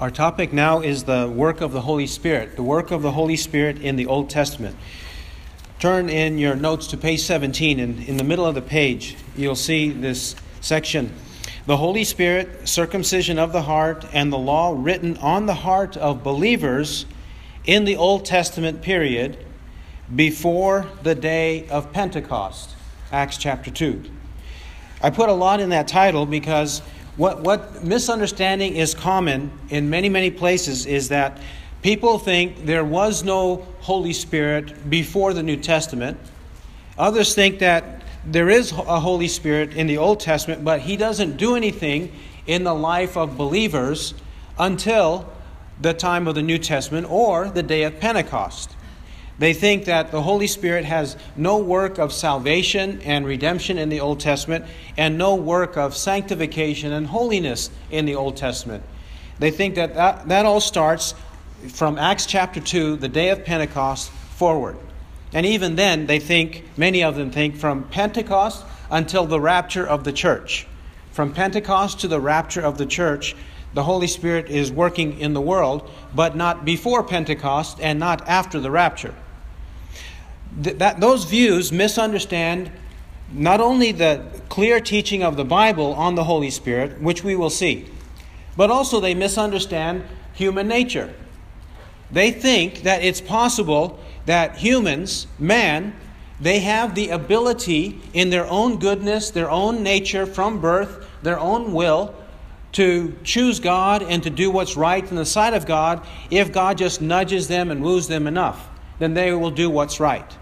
Our topic now is the work of the Holy Spirit, the work of the Holy Spirit in the Old Testament. Turn in your notes to page 17, and in the middle of the page, you'll see this section The Holy Spirit, circumcision of the heart, and the law written on the heart of believers in the Old Testament period before the day of Pentecost. Acts chapter 2. I put a lot in that title because what, what misunderstanding is common in many, many places is that people think there was no Holy Spirit before the New Testament. Others think that there is a Holy Spirit in the Old Testament, but he doesn't do anything in the life of believers until the time of the New Testament or the day of Pentecost. They think that the Holy Spirit has no work of salvation and redemption in the Old Testament and no work of sanctification and holiness in the Old Testament. They think that that, that all starts from Acts chapter 2, the day of Pentecost, forward. And even then, they think, many of them think, from Pentecost until the rapture of the church. From Pentecost to the rapture of the church, the Holy Spirit is working in the world, but not before Pentecost and not after the rapture that, those views misunderstand not only the clear teaching of the Bible on the Holy Spirit, which we will see, but also they misunderstand human nature. They think that it's possible that humans, man, they have the ability in their own goodness, their own nature from birth, their own will, to choose God and to do what's right in the sight of God if God just nudges them and woos them enough. Then they will do what's right.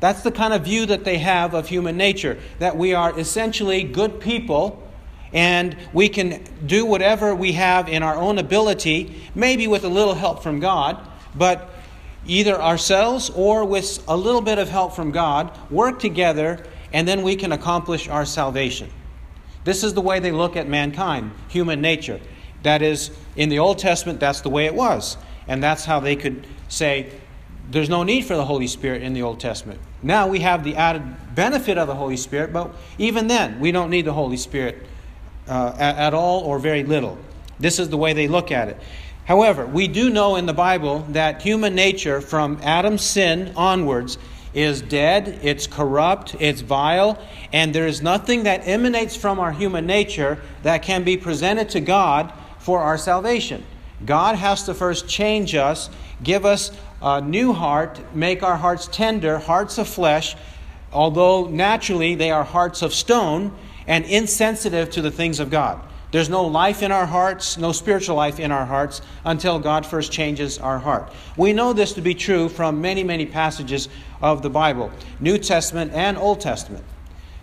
That's the kind of view that they have of human nature, that we are essentially good people and we can do whatever we have in our own ability, maybe with a little help from God, but either ourselves or with a little bit of help from God, work together, and then we can accomplish our salvation. This is the way they look at mankind, human nature. That is, in the Old Testament, that's the way it was. And that's how they could say, there's no need for the Holy Spirit in the Old Testament. Now we have the added benefit of the Holy Spirit, but even then, we don't need the Holy Spirit uh, at, at all or very little. This is the way they look at it. However, we do know in the Bible that human nature from Adam's sin onwards is dead, it's corrupt, it's vile, and there is nothing that emanates from our human nature that can be presented to God for our salvation. God has to first change us, give us a new heart, make our hearts tender, hearts of flesh, although naturally they are hearts of stone and insensitive to the things of God. There's no life in our hearts, no spiritual life in our hearts until God first changes our heart. We know this to be true from many, many passages of the Bible, New Testament and Old Testament.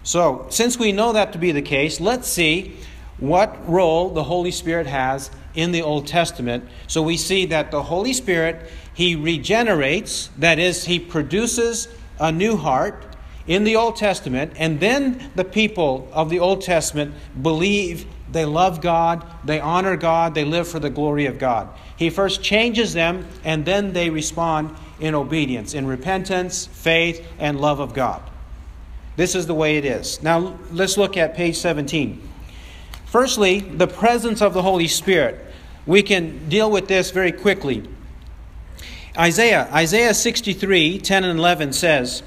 So, since we know that to be the case, let's see what role the Holy Spirit has in the Old Testament. So we see that the Holy Spirit, He regenerates, that is, He produces a new heart in the Old Testament, and then the people of the Old Testament believe they love God, they honor God, they live for the glory of God. He first changes them, and then they respond in obedience, in repentance, faith, and love of God. This is the way it is. Now, let's look at page 17. Firstly, the presence of the Holy Spirit. We can deal with this very quickly. Isaiah, Isaiah 63, 10 and 11 says,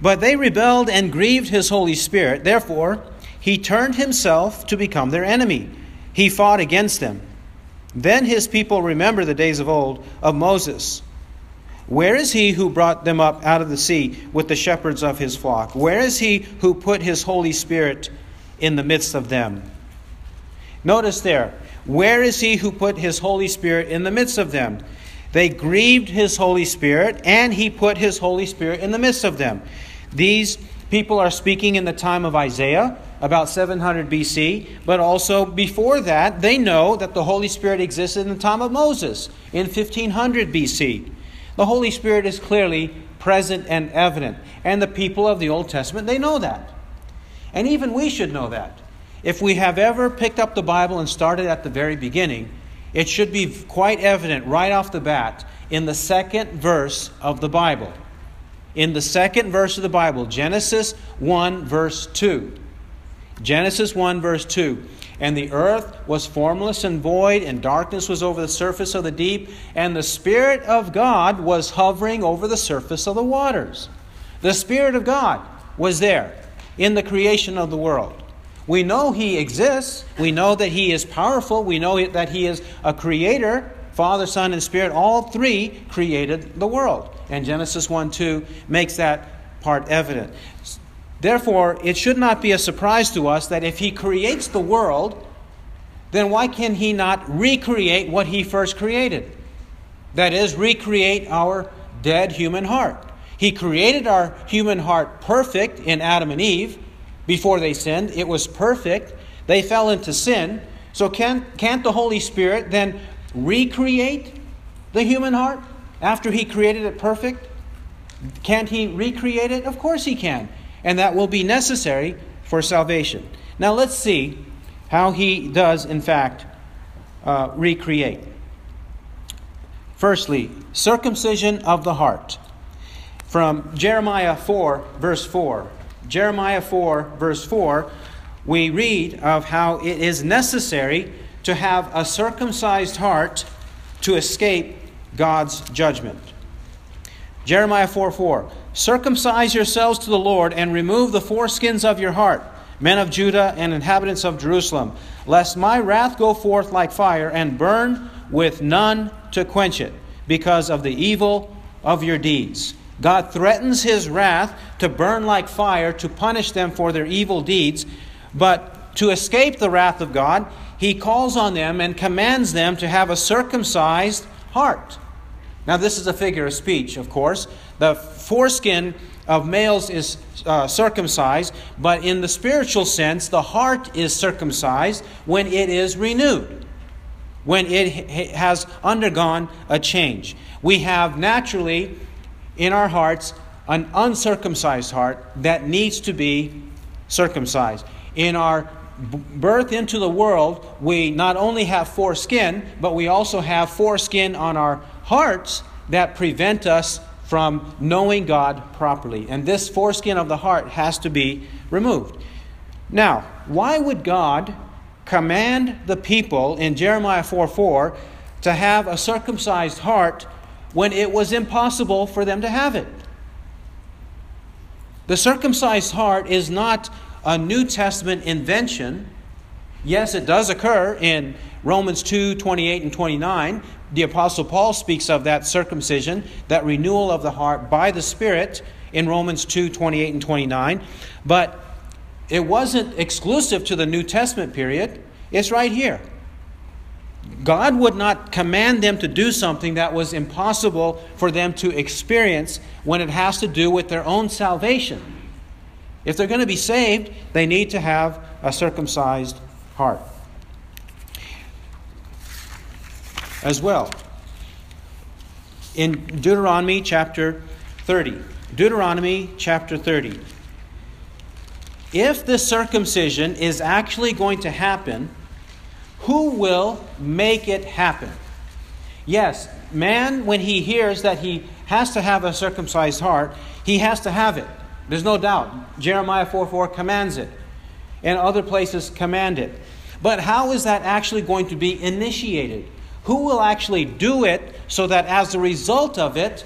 But they rebelled and grieved his Holy Spirit. Therefore, he turned himself to become their enemy. He fought against them. Then his people remember the days of old of Moses. Where is he who brought them up out of the sea with the shepherds of his flock? Where is he who put his Holy Spirit in the midst of them? Notice there, where is he who put his Holy Spirit in the midst of them? They grieved his Holy Spirit, and he put his Holy Spirit in the midst of them. These people are speaking in the time of Isaiah, about 700 BC, but also before that, they know that the Holy Spirit existed in the time of Moses, in 1500 BC. The Holy Spirit is clearly present and evident, and the people of the Old Testament, they know that. And even we should know that. If we have ever picked up the Bible and started at the very beginning, it should be quite evident right off the bat in the second verse of the Bible. In the second verse of the Bible, Genesis 1, verse 2. Genesis 1, verse 2. and the earth was formless and void, and darkness was over the surface of the deep, and the Spirit of God was hovering over the surface of the waters. The Spirit of God was there in the creation of the world. We know He exists. We know that He is powerful. We know that He is a creator. Father, Son, and Spirit, all three created the world. And Genesis 1 2 makes that part evident. Therefore, it should not be a surprise to us that if He creates the world, then why can He not recreate what He first created? That is, recreate our dead human heart. He created our human heart perfect in Adam and Eve before they sinned. It was perfect. They fell into sin. So, can, can't the Holy Spirit then recreate the human heart after He created it perfect? Can't He recreate it? Of course He can and that will be necessary for salvation. Now let's see how he does, in fact, uh, recreate. Firstly, circumcision of the heart. From Jeremiah 4, verse 4. Jeremiah 4, verse 4, we read of how it is necessary to have a circumcised heart to escape God's judgment. Jeremiah 4 4. Circumcise yourselves to the Lord and remove the foreskins of your heart, men of Judah and inhabitants of Jerusalem, lest my wrath go forth like fire and burn with none to quench it, because of the evil of your deeds. God threatens his wrath to burn like fire to punish them for their evil deeds, but to escape the wrath of God, he calls on them and commands them to have a circumcised heart. Now, this is a figure of speech, of course. The foreskin of males is uh, circumcised, but in the spiritual sense, the heart is circumcised when it is renewed, when it has undergone a change. We have naturally in our hearts an uncircumcised heart that needs to be circumcised. In our birth into the world, we not only have foreskin, but we also have foreskin on our hearts that prevent us from knowing God properly. And this foreskin of the heart has to be removed. Now, why would God command the people in Jeremiah 4 4 to have a circumcised heart when it was impossible for them to have it? The circumcised heart is not a New Testament invention. Yes, it does occur in Romans 2 28 and 29, the Apostle Paul speaks of that circumcision, that renewal of the heart by the Spirit in Romans 2 28 and 29. But it wasn't exclusive to the New Testament period, it's right here. God would not command them to do something that was impossible for them to experience when it has to do with their own salvation. If they're going to be saved, they need to have a circumcised heart. as well. In Deuteronomy chapter 30, Deuteronomy chapter 30. If the circumcision is actually going to happen, who will make it happen? Yes, man, when he hears that he has to have a circumcised heart, he has to have it. There's no doubt. Jeremiah 4 4 commands it, and other places command it. But how is that actually going to be initiated? Who will actually do it so that as a result of it,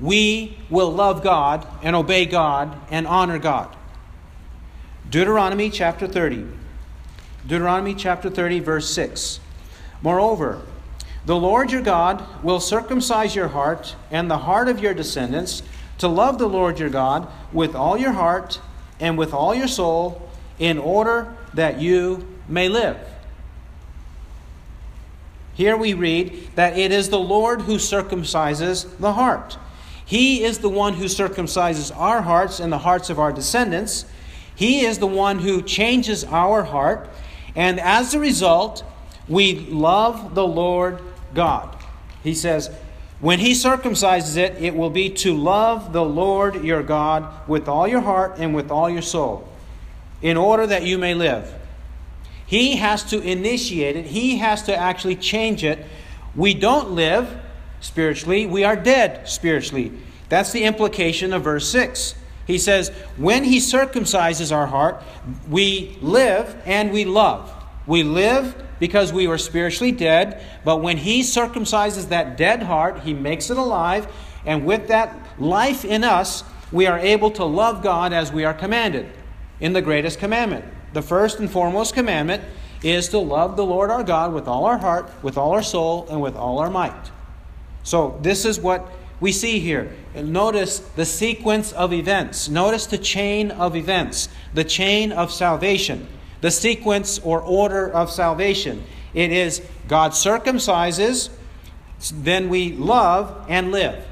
we will love God and obey God and honor God? Deuteronomy chapter 30. Deuteronomy chapter 30, verse 6. Moreover, the Lord your God will circumcise your heart and the heart of your descendants to love the Lord your God with all your heart and with all your soul, in order that you may live. Here we read that it is the Lord who circumcises the heart. He is the one who circumcises our hearts and the hearts of our descendants. He is the one who changes our heart. And as a result, we love the Lord God. He says, when he circumcises it, it will be to love the Lord your God with all your heart and with all your soul, in order that you may live. He has to initiate it, He has to actually change it. We don't live spiritually, we are dead spiritually. That's the implication of verse 6. He says, When He circumcises our heart, we live and we love. We live because we were spiritually dead, but when He circumcises that dead heart, He makes it alive, and with that life in us, we are able to love God as we are commanded in the greatest commandment. The first and foremost commandment is to love the Lord our God with all our heart, with all our soul, and with all our might. So, this is what we see here. Notice the sequence of events. Notice the chain of events, the chain of salvation, the sequence or order of salvation. It is God circumcises, then we love and live.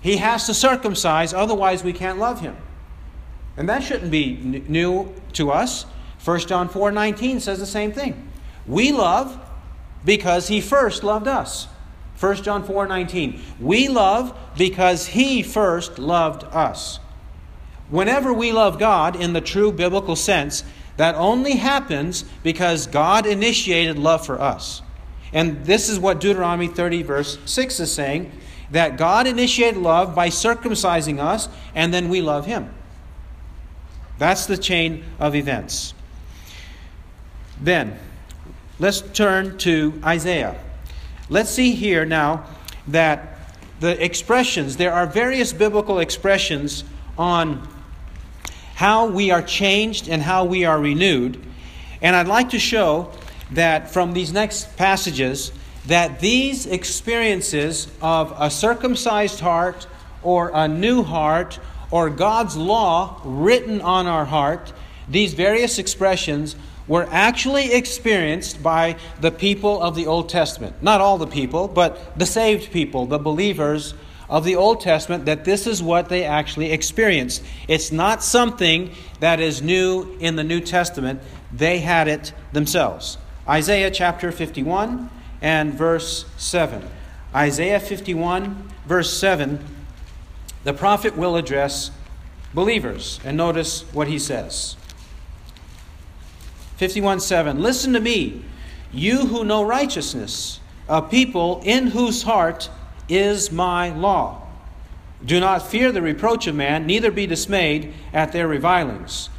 He has to circumcise, otherwise, we can't love Him. And that shouldn't be new to us. 1 John 4 19 says the same thing. We love because He first loved us. 1 John 4 19. We love because He first loved us. Whenever we love God in the true biblical sense, that only happens because God initiated love for us. And this is what Deuteronomy 30, verse 6 is saying that God initiated love by circumcising us, and then we love Him. That's the chain of events. Then, let's turn to Isaiah. Let's see here now that the expressions, there are various biblical expressions on how we are changed and how we are renewed. And I'd like to show that from these next passages that these experiences of a circumcised heart or a new heart or God's law written on our heart, these various expressions were actually experienced by the people of the Old Testament. Not all the people, but the saved people, the believers of the Old Testament, that this is what they actually experienced. It's not something that is new in the New Testament, they had it themselves. Isaiah chapter 51 and verse 7. Isaiah 51, verse 7, the prophet will address believers. And notice what he says. 51 7. Listen to me, you who know righteousness, a people in whose heart is my law. Do not fear the reproach of man, neither be dismayed at their revilings.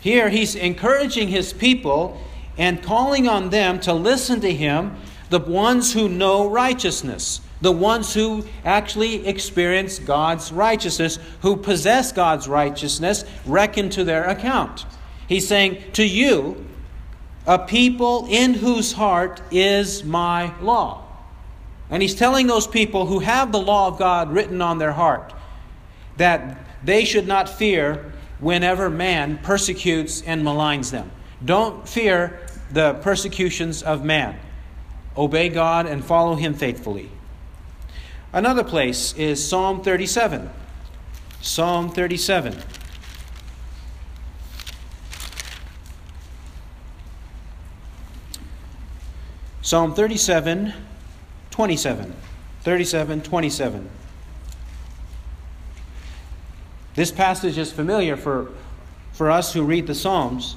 Here he's encouraging his people and calling on them to listen to him, the ones who know righteousness, the ones who actually experience God's righteousness, who possess God's righteousness, reckon to their account. He's saying, To you, a people in whose heart is my law. And he's telling those people who have the law of God written on their heart that they should not fear whenever man persecutes and maligns them. Don't fear the persecutions of man. Obey God and follow him faithfully. Another place is Psalm 37. Psalm 37. Psalm 37, 27. 37, 27. This passage is familiar for, for us who read the Psalms.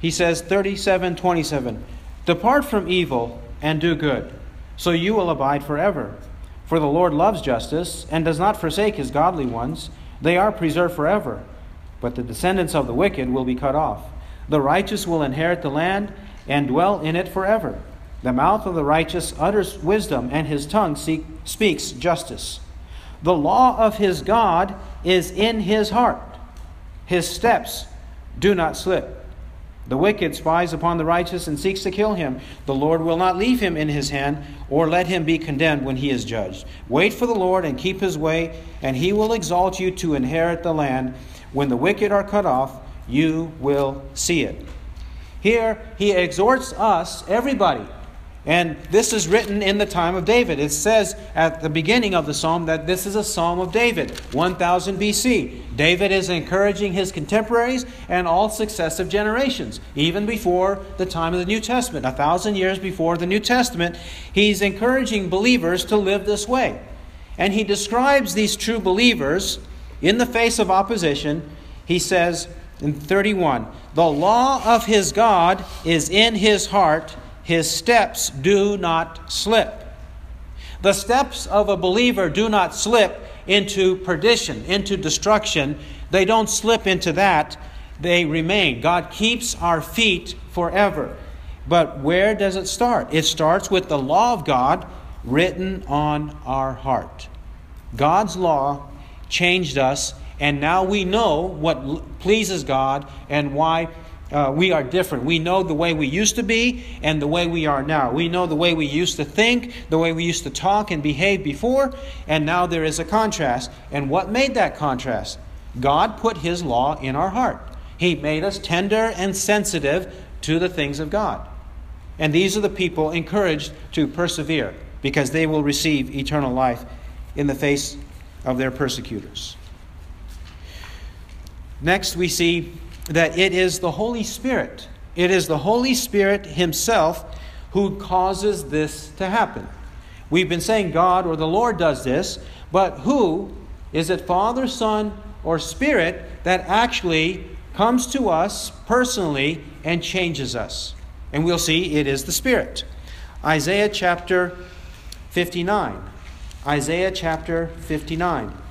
He says, 37, 27. Depart from evil and do good, so you will abide forever. For the Lord loves justice and does not forsake his godly ones. They are preserved forever, but the descendants of the wicked will be cut off. The righteous will inherit the land and dwell in it forever. The mouth of the righteous utters wisdom, and his tongue seek, speaks justice. The law of his God is in his heart. His steps do not slip. The wicked spies upon the righteous and seeks to kill him. The Lord will not leave him in his hand, or let him be condemned when he is judged. Wait for the Lord and keep his way, and he will exalt you to inherit the land. When the wicked are cut off, you will see it. Here, he exhorts us, everybody, and this is written in the time of David. It says at the beginning of the psalm that this is a psalm of David, 1000 BC. David is encouraging his contemporaries and all successive generations, even before the time of the New Testament, a thousand years before the New Testament. He's encouraging believers to live this way. And he describes these true believers in the face of opposition. He says in 31 The law of his God is in his heart his steps do not slip. The steps of a believer do not slip into perdition, into destruction. They don't slip into that. they remain. God keeps our feet forever. But where does it start? It starts with the law of God written on our heart. God's law changed us, and now we know what pleases God and why uh, we are different. We know the way we used to be and the way we are now. We know the way we used to think, the way we used to talk and behave before, and now there is a contrast. And what made that contrast? God put His law in our heart. He made us tender and sensitive to the things of God. And these are the people encouraged to persevere because they will receive eternal life in the face of their persecutors. Next, we see that it is the Holy Spirit. It is the Holy Spirit Himself who causes this to happen. We've been saying God or the Lord does this, but who? Is it Father, Son, or Spirit that actually comes to us personally and changes us? And we'll see it is the Spirit. Isaiah chapter 59. Isaiah chapter 59.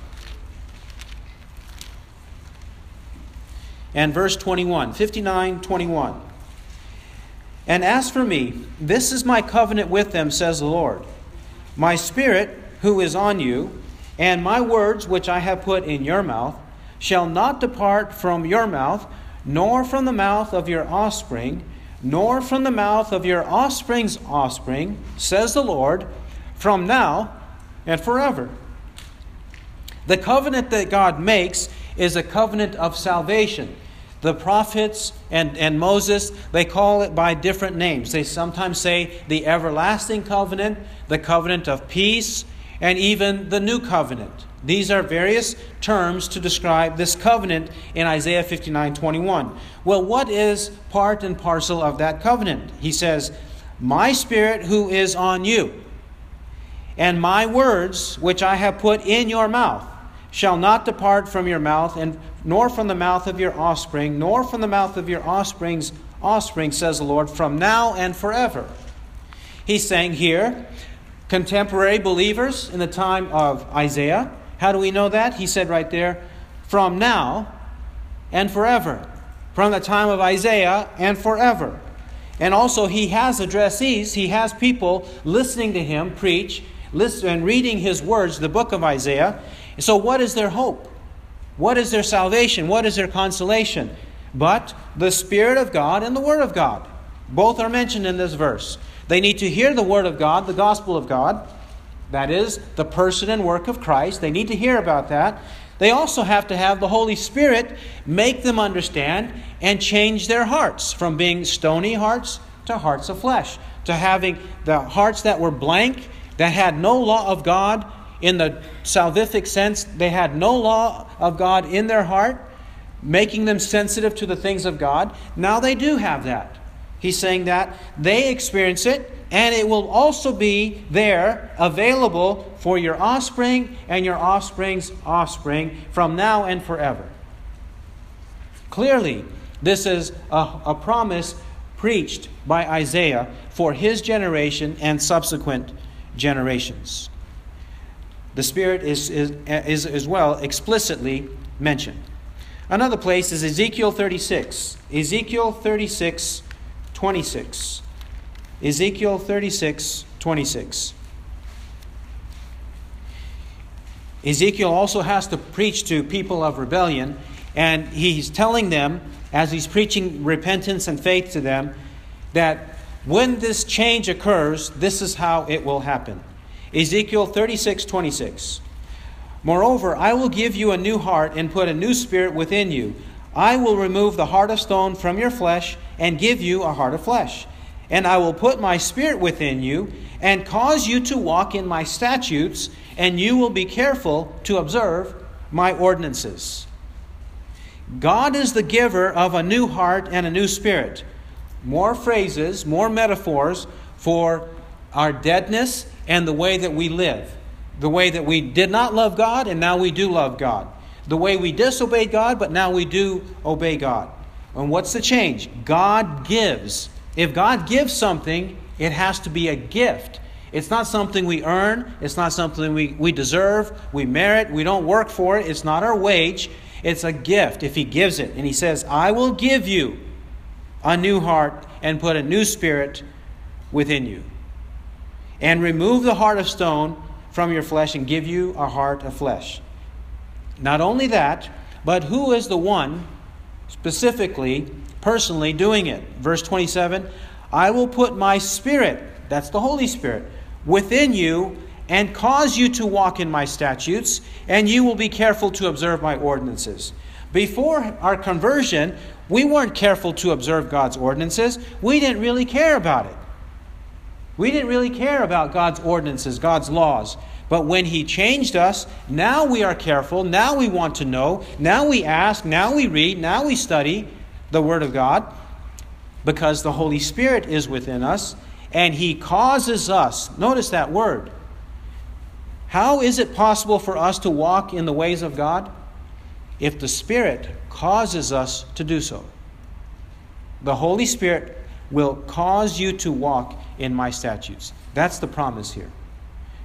And verse 21, 59 21. And as for me, this is my covenant with them, says the Lord. My spirit, who is on you, and my words, which I have put in your mouth, shall not depart from your mouth, nor from the mouth of your offspring, nor from the mouth of your offspring's offspring, says the Lord, from now and forever. The covenant that God makes is a covenant of salvation. The prophets and, and Moses, they call it by different names. They sometimes say the everlasting covenant, the covenant of peace, and even the new covenant. These are various terms to describe this covenant in Isaiah 59 21. Well, what is part and parcel of that covenant? He says, My spirit who is on you, and my words which I have put in your mouth shall not depart from your mouth, and nor from the mouth of your offspring, nor from the mouth of your offspring's offspring, says the Lord, from now and forever. He's saying here, contemporary believers in the time of Isaiah, how do we know that? He said right there, from now and forever. From the time of Isaiah and forever. And also, he has addressees, he has people listening to him preach listen, and reading his words, the book of Isaiah. So, what is their hope? What is their salvation? What is their consolation? But the Spirit of God and the Word of God. Both are mentioned in this verse. They need to hear the Word of God, the gospel of God. That is, the person and work of Christ. They need to hear about that. They also have to have the Holy Spirit make them understand and change their hearts from being stony hearts to hearts of flesh, to having the hearts that were blank, that had no law of God in the salvific sense, they had no law of God in their heart, making them sensitive to the things of God. Now they do have that. He's saying that they experience it, and it will also be there available for your offspring and your offspring's offspring from now and forever. Clearly, this is a, a promise preached by Isaiah for his generation and subsequent generations. The Spirit is, is, is as well explicitly mentioned. Another place is Ezekiel 36. Ezekiel 36, 26. Ezekiel 36, 26. Ezekiel also has to preach to people of rebellion, and he's telling them, as he's preaching repentance and faith to them, that when this change occurs, this is how it will happen. Ezekiel 36 26. Moreover, I will give you a new heart and put a new spirit within you. I will remove the heart of stone from your flesh and give you a heart of flesh. And I will put my spirit within you and cause you to walk in my statutes, and you will be careful to observe my ordinances. God is the giver of a new heart and a new spirit. More phrases, more metaphors for our deadness and the way that we live. The way that we did not love God and now we do love God. The way we disobeyed God, but now we do obey God. And what's the change? God gives. If God gives something, it has to be a gift. It's not something we earn. It's not something we, we deserve, we merit, we don't work for it. It's not our wage. It's a gift if He gives it. And He says, I will give you a new heart and put a new spirit within you. And remove the heart of stone from your flesh and give you a heart of flesh. Not only that, but who is the one specifically, personally doing it? Verse 27 I will put my spirit, that's the Holy Spirit, within you and cause you to walk in my statutes, and you will be careful to observe my ordinances. Before our conversion, we weren't careful to observe God's ordinances. We didn't really care about it. We didn't really care about God's ordinances, God's laws. But when He changed us, now we are careful. Now we want to know. Now we ask. Now we read. Now we study the Word of God because the Holy Spirit is within us and He causes us. Notice that word. How is it possible for us to walk in the ways of God? If the Spirit causes us to do so. The Holy Spirit will cause you to walk in my statutes. That's the promise here.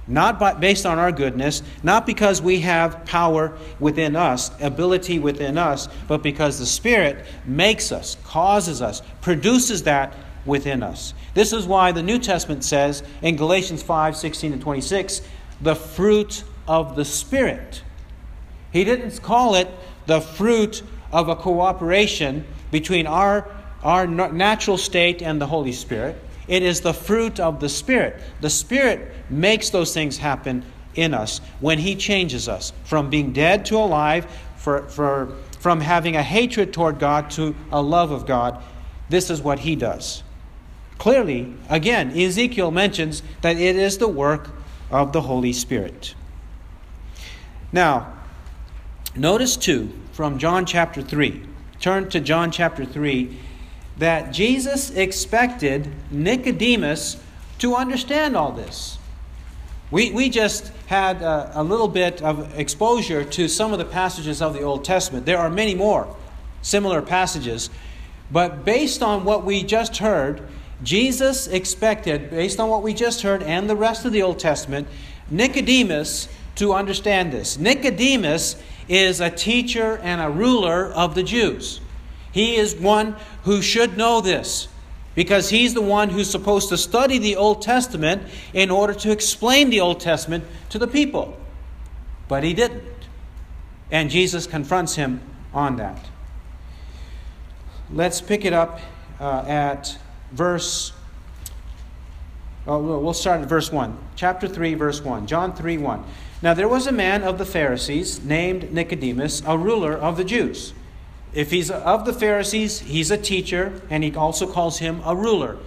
Not by, based on our goodness, not because we have power within us, ability within us, but because the Spirit makes us, causes us, produces that within us. This is why the New Testament says in Galatians 5 16 and 26, the fruit of the Spirit. He didn't call it the fruit of a cooperation between our, our natural state and the Holy Spirit. It is the fruit of the Spirit. The Spirit makes those things happen in us when He changes us from being dead to alive, for, for, from having a hatred toward God to a love of God. This is what He does. Clearly, again, Ezekiel mentions that it is the work of the Holy Spirit. Now, notice too from John chapter 3. Turn to John chapter 3 that Jesus expected Nicodemus to understand all this. We, we just had a, a, little bit of exposure to some of the passages of the Old Testament. There are many more similar passages. But based on what we just heard, Jesus expected, based on what we just heard and the rest of the Old Testament, Nicodemus to understand this. Nicodemus is a teacher and a ruler of the Jews. He is one who should know this because he's the one who's supposed to study the Old Testament in order to explain the Old Testament to the people. But he didn't. And Jesus confronts him on that. Let's pick it up uh, at verse. Oh, we'll start at verse 1. Chapter 3, verse 1. John 3 1. Now there was a man of the Pharisees named Nicodemus, a ruler of the Jews. If he's of the Pharisees, he's a teacher, and he also calls him a ruler,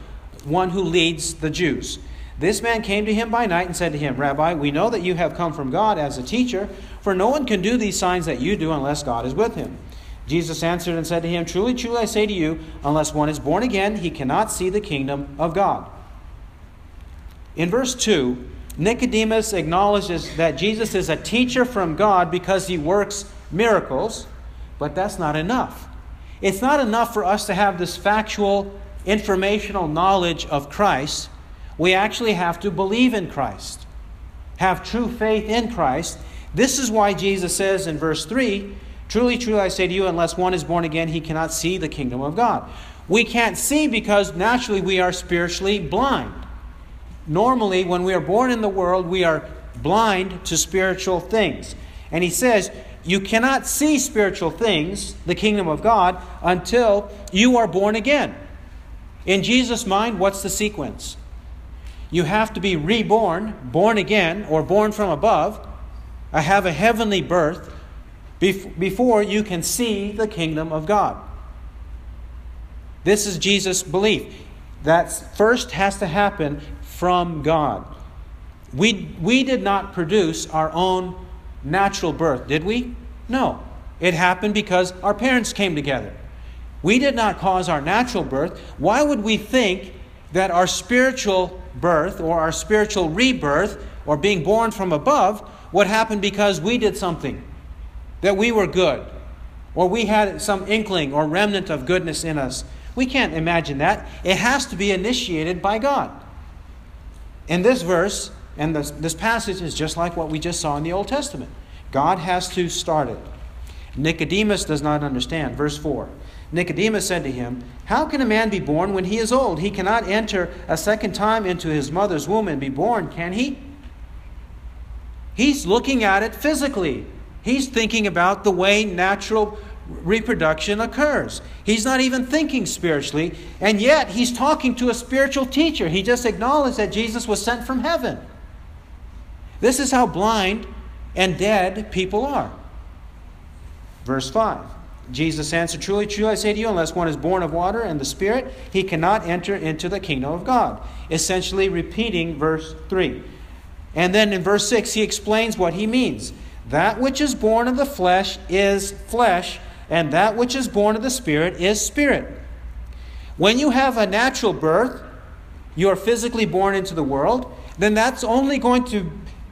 one who leads the Jews. This man came to him by night and said to him, Rabbi, we know that you have come from God as a teacher, for no one can do these signs that you do unless God is with him. Jesus answered and said to him, Truly, truly, I say to you, unless one is born again, he cannot see the kingdom of God. In verse 2, Nicodemus acknowledges that Jesus is a teacher from God because he works miracles, but that's not enough. It's not enough for us to have this factual, informational knowledge of Christ. We actually have to believe in Christ, have true faith in Christ. This is why Jesus says in verse 3 Truly, truly, I say to you, unless one is born again, he cannot see the kingdom of God. We can't see because naturally we are spiritually blind. Normally, when we are born in the world, we are blind to spiritual things. And he says, You cannot see spiritual things, the kingdom of God, until you are born again. In Jesus' mind, what's the sequence? You have to be reborn, born again, or born from above, I have a heavenly birth before you can see the kingdom of God. This is Jesus' belief. That first has to happen from God. We, we did not produce our own natural birth, did we? No. It happened because our parents came together. We did not cause our natural birth. Why would we think that our spiritual birth or our spiritual rebirth or being born from above would happen because we did something? that we were good, or we had some inkling or remnant of goodness in us. We can't imagine that. It has to be initiated by God. In this verse, and this, this passage is just like what we just saw in the Old Testament. God has to start it. Nicodemus does not understand. Verse 4 Nicodemus said to him, How can a man be born when he is old? He cannot enter a second time into his mother's womb and be born, can he? He's looking at it physically. He's thinking about the way natural reproduction occurs. He's not even thinking spiritually, and yet he's talking to a spiritual teacher. He just acknowledged that Jesus was sent from heaven. This is how blind and dead people are. Verse 5 Jesus answered, Truly, truly, I say to you, unless one is born of water and the Spirit, he cannot enter into the kingdom of God. Essentially repeating verse 3. And then in verse 6, he explains what he means. That which is born of the flesh is flesh, and that which is born of the Spirit is spirit. When you have a natural birth, you are physically born into the world, then that's only going to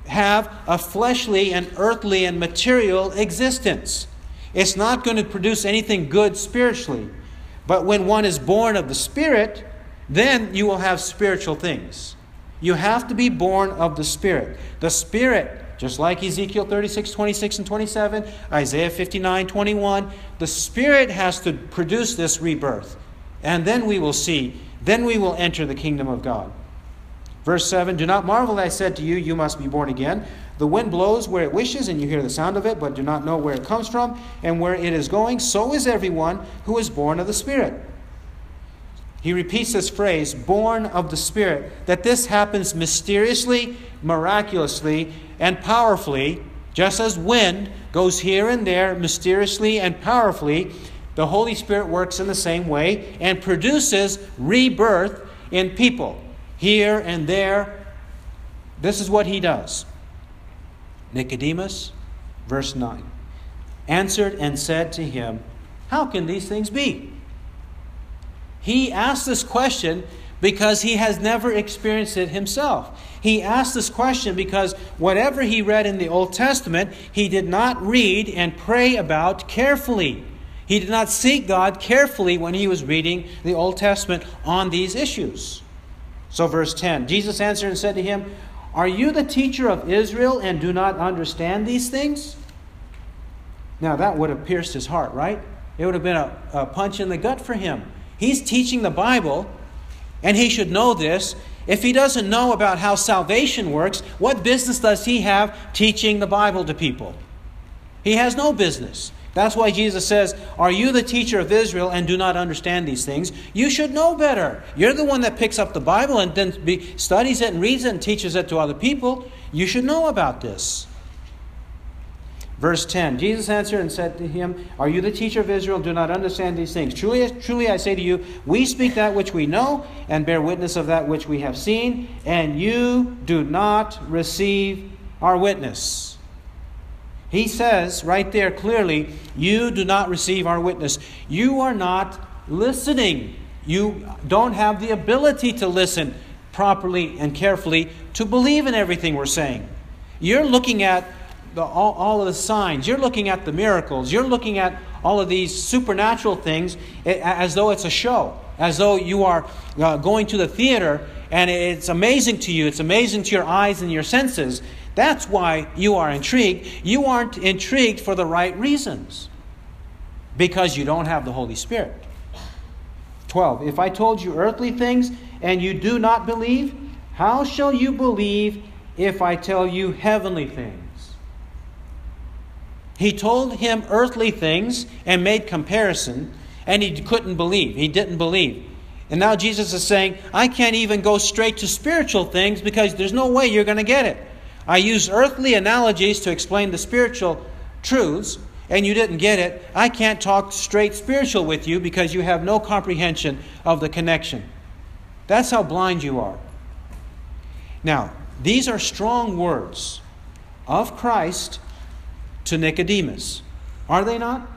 have a fleshly and earthly and material existence. It's not going to produce anything good spiritually. But when one is born of the Spirit, then you will have spiritual things. You have to be born of the Spirit. The Spirit, just like Ezekiel 36, 26, and 27, Isaiah 59, 21, the Spirit has to produce this rebirth. And then we will see, then we will enter the kingdom of God. Verse 7 Do not marvel that I said to you, You must be born again. The wind blows where it wishes, and you hear the sound of it, but do not know where it comes from and where it is going. So is everyone who is born of the Spirit. He repeats this phrase, born of the Spirit, that this happens mysteriously, miraculously, and powerfully, just as wind goes here and there mysteriously and powerfully. The Holy Spirit works in the same way and produces rebirth in people here and there. This is what he does. Nicodemus, verse 9, answered and said to him, How can these things be? He asked this question because he has never experienced it himself. He asked this question because whatever he read in the Old Testament, he did not read and pray about carefully. He did not seek God carefully when he was reading the Old Testament on these issues. So, verse 10 Jesus answered and said to him, Are you the teacher of Israel and do not understand these things? Now, that would have pierced his heart, right? It would have been a, a punch in the gut for him. He's teaching the Bible, and he should know this. If he doesn't know about how salvation works, what business does he have teaching the Bible to people? He has no business. That's why Jesus says, Are you the teacher of Israel and do not understand these things? You should know better. You're the one that picks up the Bible and then be, studies it and reads it and teaches it to other people. You should know about this. Verse 10 Jesus answered and said to him, Are you the teacher of Israel? Do not understand these things. Truly, truly I say to you, we speak that which we know and bear witness of that which we have seen, and you do not receive our witness. He says right there clearly, You do not receive our witness. You are not listening. You don't have the ability to listen properly and carefully to believe in everything we're saying. You're looking at the, all, all of the signs, you're looking at the miracles, you're looking at all of these supernatural things as though it's a show, as though you are uh, going to the theater and it's amazing to you, it's amazing to your eyes and your senses. That's why you are intrigued. You aren't intrigued for the right reasons because you don't have the Holy Spirit. 12. If I told you earthly things and you do not believe, how shall you believe if I tell you heavenly things? He told him earthly things and made comparison, and he couldn't believe. He didn't believe. And now Jesus is saying, I can't even go straight to spiritual things because there's no way you're going to get it. I used earthly analogies to explain the spiritual truths, and you didn't get it. I can't talk straight spiritual with you because you have no comprehension of the connection. That's how blind you are. Now, these are strong words of Christ to Nicodemus, are they not?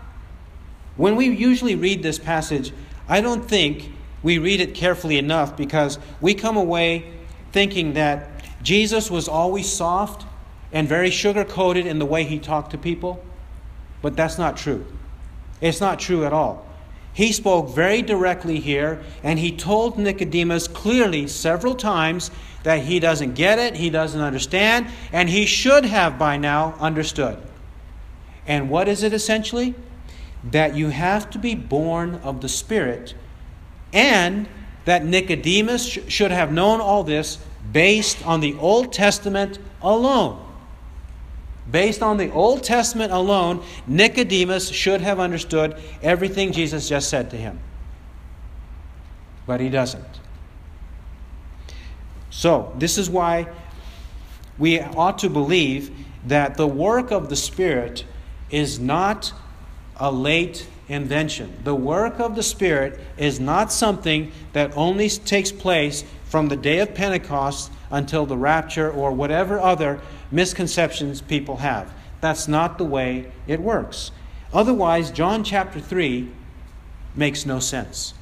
When we usually read this passage, I don't think we read it carefully enough because we come away thinking that Jesus was always soft and very sugar coated in the way he talked to people, but that's not true. It's not true at all. He spoke very directly here, and he told Nicodemus clearly several times that he doesn't get it, he doesn't understand, and he should have by now understood. And what is it essentially? That you have to be born of the Spirit, and that Nicodemus sh- should have known all this based on the Old Testament alone. Based on the Old Testament alone, Nicodemus should have understood everything Jesus just said to him. But he doesn't. So, this is why we ought to believe that the work of the Spirit is not a late invention. The work of the Spirit is not something that only takes place from the day of Pentecost until the rapture or whatever other misconceptions people have. That's not the way it works. Otherwise, John chapter 3 makes no sense.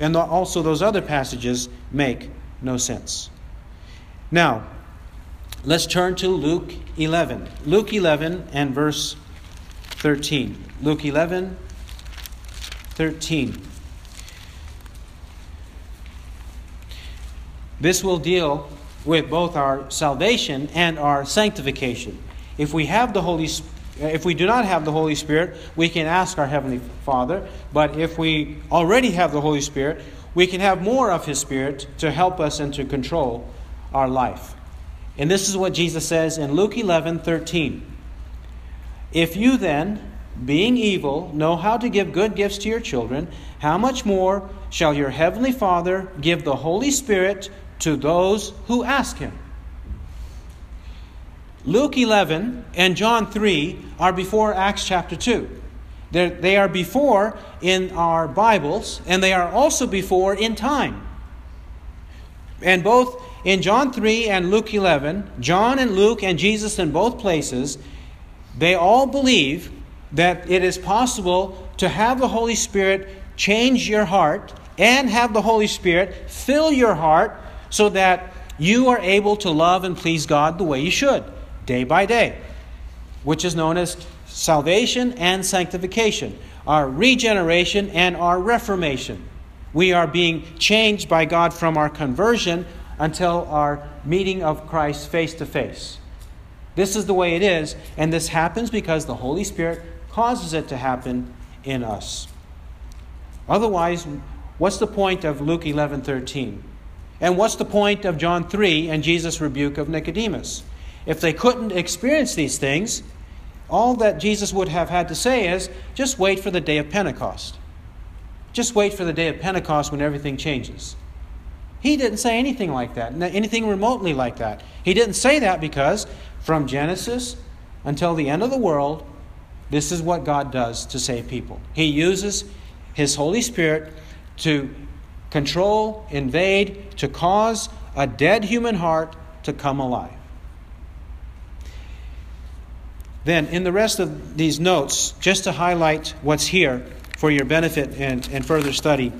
And also, those other passages make no sense. Now, Let's turn to Luke 11. Luke 11 and verse 13. Luke 11, 13. This will deal with both our salvation and our sanctification. If we have the Holy uh, if we do not have the Holy Spirit, we can ask our heavenly Father, but if we already have the Holy Spirit, we can have more of his spirit to help us and to control our life. And this is what Jesus says in Luke 11 13. If you then, being evil, know how to give good gifts to your children, how much more shall your heavenly Father give the Holy Spirit to those who ask him? Luke 11 and John 3 are before Acts chapter 2. They're, they are before in our Bibles, and they are also before in time. And both in John 3 and Luke 11, John and Luke and Jesus in both places, they all believe that it is possible to have the Holy Spirit change your heart and have the Holy Spirit fill your heart so that you are able to love and please God the way you should, day by day, which is known as salvation and sanctification, our regeneration and our reformation. We are being changed by God from our conversion until our meeting of Christ face to face. This is the way it is, and this happens because the Holy Spirit causes it to happen in us. Otherwise, what's the point of Luke 11 13? And what's the point of John 3 and Jesus' rebuke of Nicodemus? If they couldn't experience these things, all that Jesus would have had to say is just wait for the day of Pentecost. Just wait for the day of Pentecost when everything changes. He didn't say anything like that, anything remotely like that. He didn't say that because from Genesis until the end of the world, this is what God does to save people. He uses His Holy Spirit to control, invade, to cause a dead human heart to come alive. Then, in the rest of these notes, just to highlight what's here for your benefit and, and further study,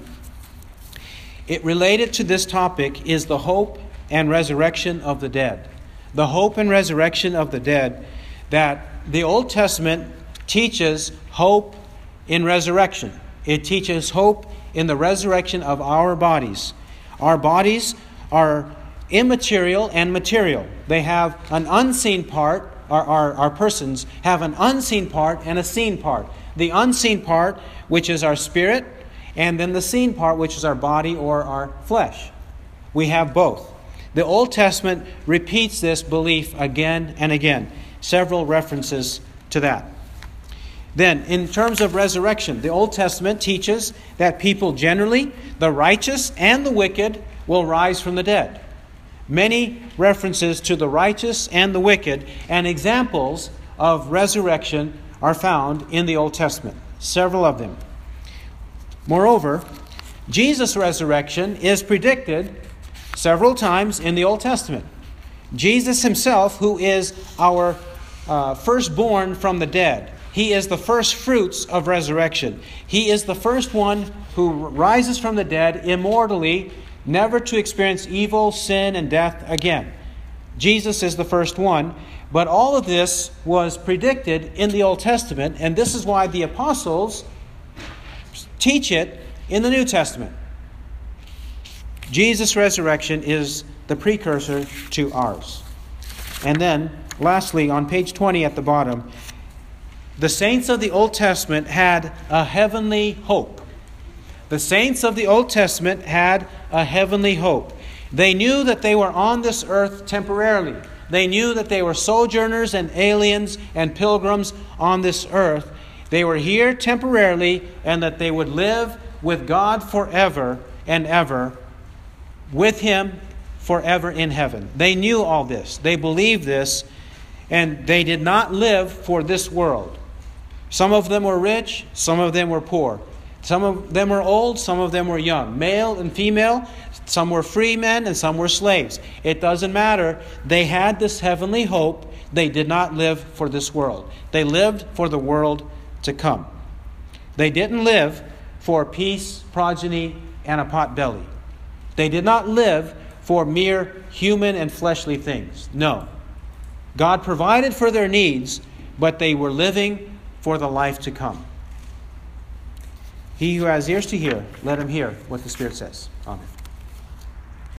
it related to this topic is the hope and resurrection of the dead. The hope and resurrection of the dead that the Old Testament teaches hope in resurrection. It teaches hope in the resurrection of our bodies. Our bodies are immaterial and material. They have an unseen part, our, our, our persons have an unseen part and a seen part. The unseen part, which is our spirit, and then the seen part, which is our body or our flesh. We have both. The Old Testament repeats this belief again and again, several references to that. Then, in terms of resurrection, the Old Testament teaches that people generally, the righteous and the wicked, will rise from the dead. Many references to the righteous and the wicked and examples of resurrection are found in the Old Testament, several of them. Moreover, Jesus' resurrection is predicted several times in the Old Testament. Jesus himself, who is our uh, firstborn from the dead, he is the first fruits of resurrection. He is the first one who rises from the dead immortally, never to experience evil, sin, and death again. Jesus is the first one, but all of this was predicted in the Old Testament, and this is why the apostles teach it in the New Testament. Jesus' resurrection is the precursor to ours. And then, lastly, on page 20 at the bottom, The saints of the Old Testament had a heavenly hope. The saints of the Old Testament had a heavenly hope. They knew that they were on this earth temporarily. They knew that they were sojourners and aliens and pilgrims on this earth. They were here temporarily and that they would live with God forever and ever, with Him forever in heaven. They knew all this. They believed this, and they did not live for this world. Some of them were rich, some of them were poor. Some of them were old, some of them were young, male and female. Some were free men and some were slaves. It doesn't matter. They had this heavenly hope. They did not live for this world, they lived for the world to come. They didn't live for peace, progeny, and a pot belly. They did not live for mere human and fleshly things. No. God provided for their needs, but they were living for the life to come. He who has ears to hear, let him hear what the Spirit says. Amen.